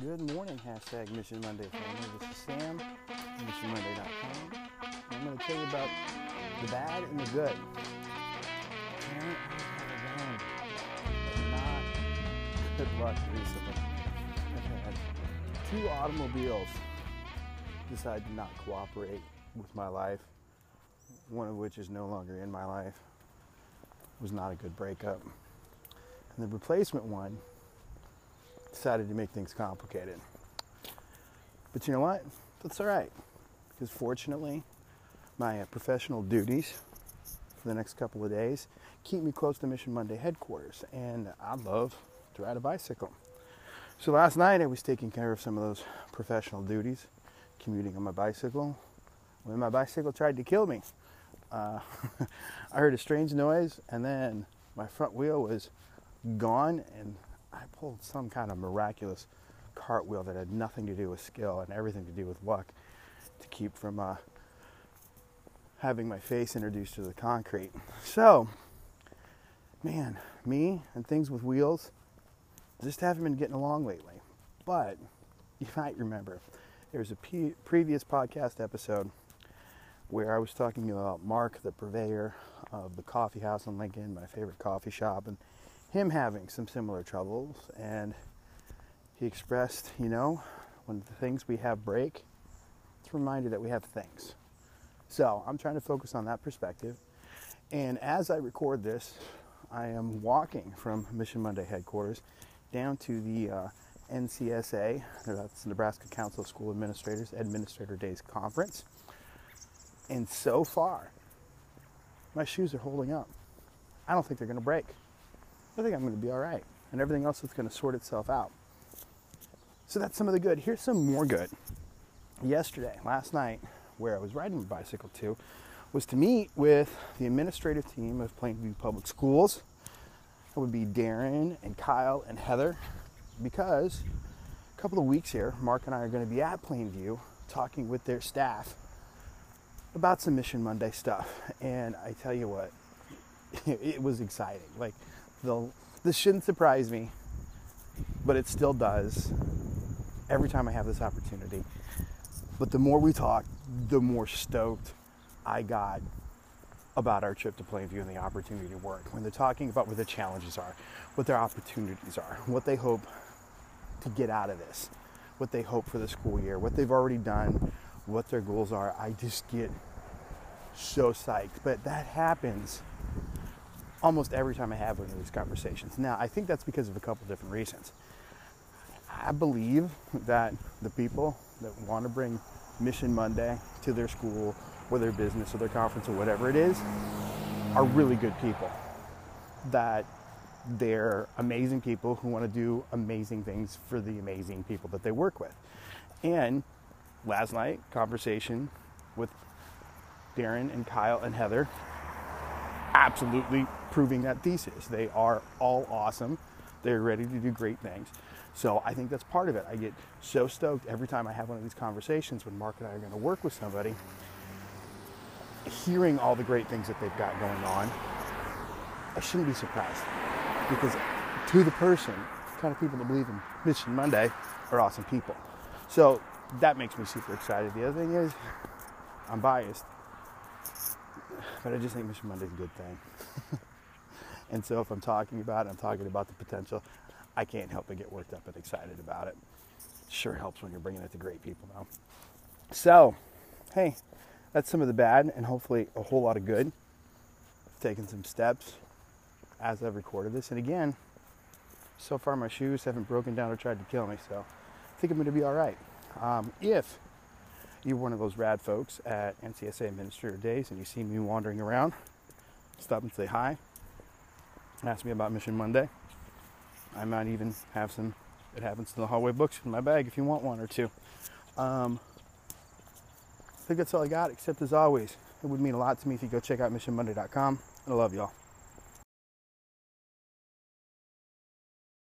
Good morning, hashtag Mission Monday family. This is Sam, missionmonday.com. I'm going to tell you about the bad and the good. Not good luck recently. I've had two automobiles decide to not cooperate with my life, one of which is no longer in my life. It was not a good breakup. And the replacement one decided to make things complicated. But you know what? That's all right. Because fortunately, my uh, professional duties for the next couple of days keep me close to Mission Monday headquarters. And I love to ride a bicycle. So last night I was taking care of some of those professional duties, commuting on my bicycle, when my bicycle tried to kill me. Uh, I heard a strange noise, and then my front wheel was gone, and pulled some kind of miraculous cartwheel that had nothing to do with skill and everything to do with luck to keep from uh, having my face introduced to the concrete. So, man, me and things with wheels just haven't been getting along lately. But you might remember there was a previous podcast episode where I was talking about Mark, the purveyor of the coffee house in Lincoln, my favorite coffee shop, and him having some similar troubles. And he expressed, you know, when the things we have break, it's reminded that we have things. So I'm trying to focus on that perspective. And as I record this, I am walking from Mission Monday headquarters down to the uh, NCSA, that's Nebraska Council of School Administrators Administrator Days Conference. And so far, my shoes are holding up. I don't think they're going to break. I think I'm going to be all right. And everything else is going to sort itself out. So that's some of the good. Here's some more good. Yesterday, last night, where I was riding my bicycle to, was to meet with the administrative team of Plainview Public Schools. It would be Darren and Kyle and Heather, because a couple of weeks here, Mark and I are going to be at Plainview talking with their staff about some Mission Monday stuff. And I tell you what, it was exciting. Like, this shouldn't surprise me, but it still does every time I have this opportunity. But the more we talk, the more stoked I got about our trip to Plainview and the opportunity to work. When they're talking about what the challenges are, what their opportunities are, what they hope to get out of this, what they hope for the school year, what they've already done, what their goals are, I just get so psyched. But that happens almost every time I have one of these conversations. Now, I think that's because of a couple different reasons. I believe that the people that want to bring Mission Monday to their school or their business or their conference or whatever it is are really good people. That they're amazing people who want to do amazing things for the amazing people that they work with. And last night, conversation with Darren and Kyle and Heather, absolutely proving that thesis. They are all awesome. They're ready to do great things. So I think that's part of it. I get so stoked every time I have one of these conversations when Mark and I are going to work with somebody, hearing all the great things that they've got going on. I shouldn't be surprised because to the person, the kind of people that believe in Mission Monday are awesome people. So that makes me super excited. The other thing is, I'm biased, but I just think Mission Monday is a good thing. and so if I'm talking about it, I'm talking about the potential. I can't help but get worked up and excited about it. Sure helps when you're bringing it to great people now. So, hey, that's some of the bad and hopefully a whole lot of good. I've taken some steps as I've recorded this. And again, so far my shoes haven't broken down or tried to kill me, so I think I'm going to be all right. Um, if you're one of those rad folks at NCSA Administrator Days and you see me wandering around, stop and say hi. Ask me about Mission Monday. I might even have some It Happens in the Hallway books in my bag if you want one or two. Um, I think that's all I got, except as always, it would mean a lot to me if you go check out missionmonday.com. And I love y'all.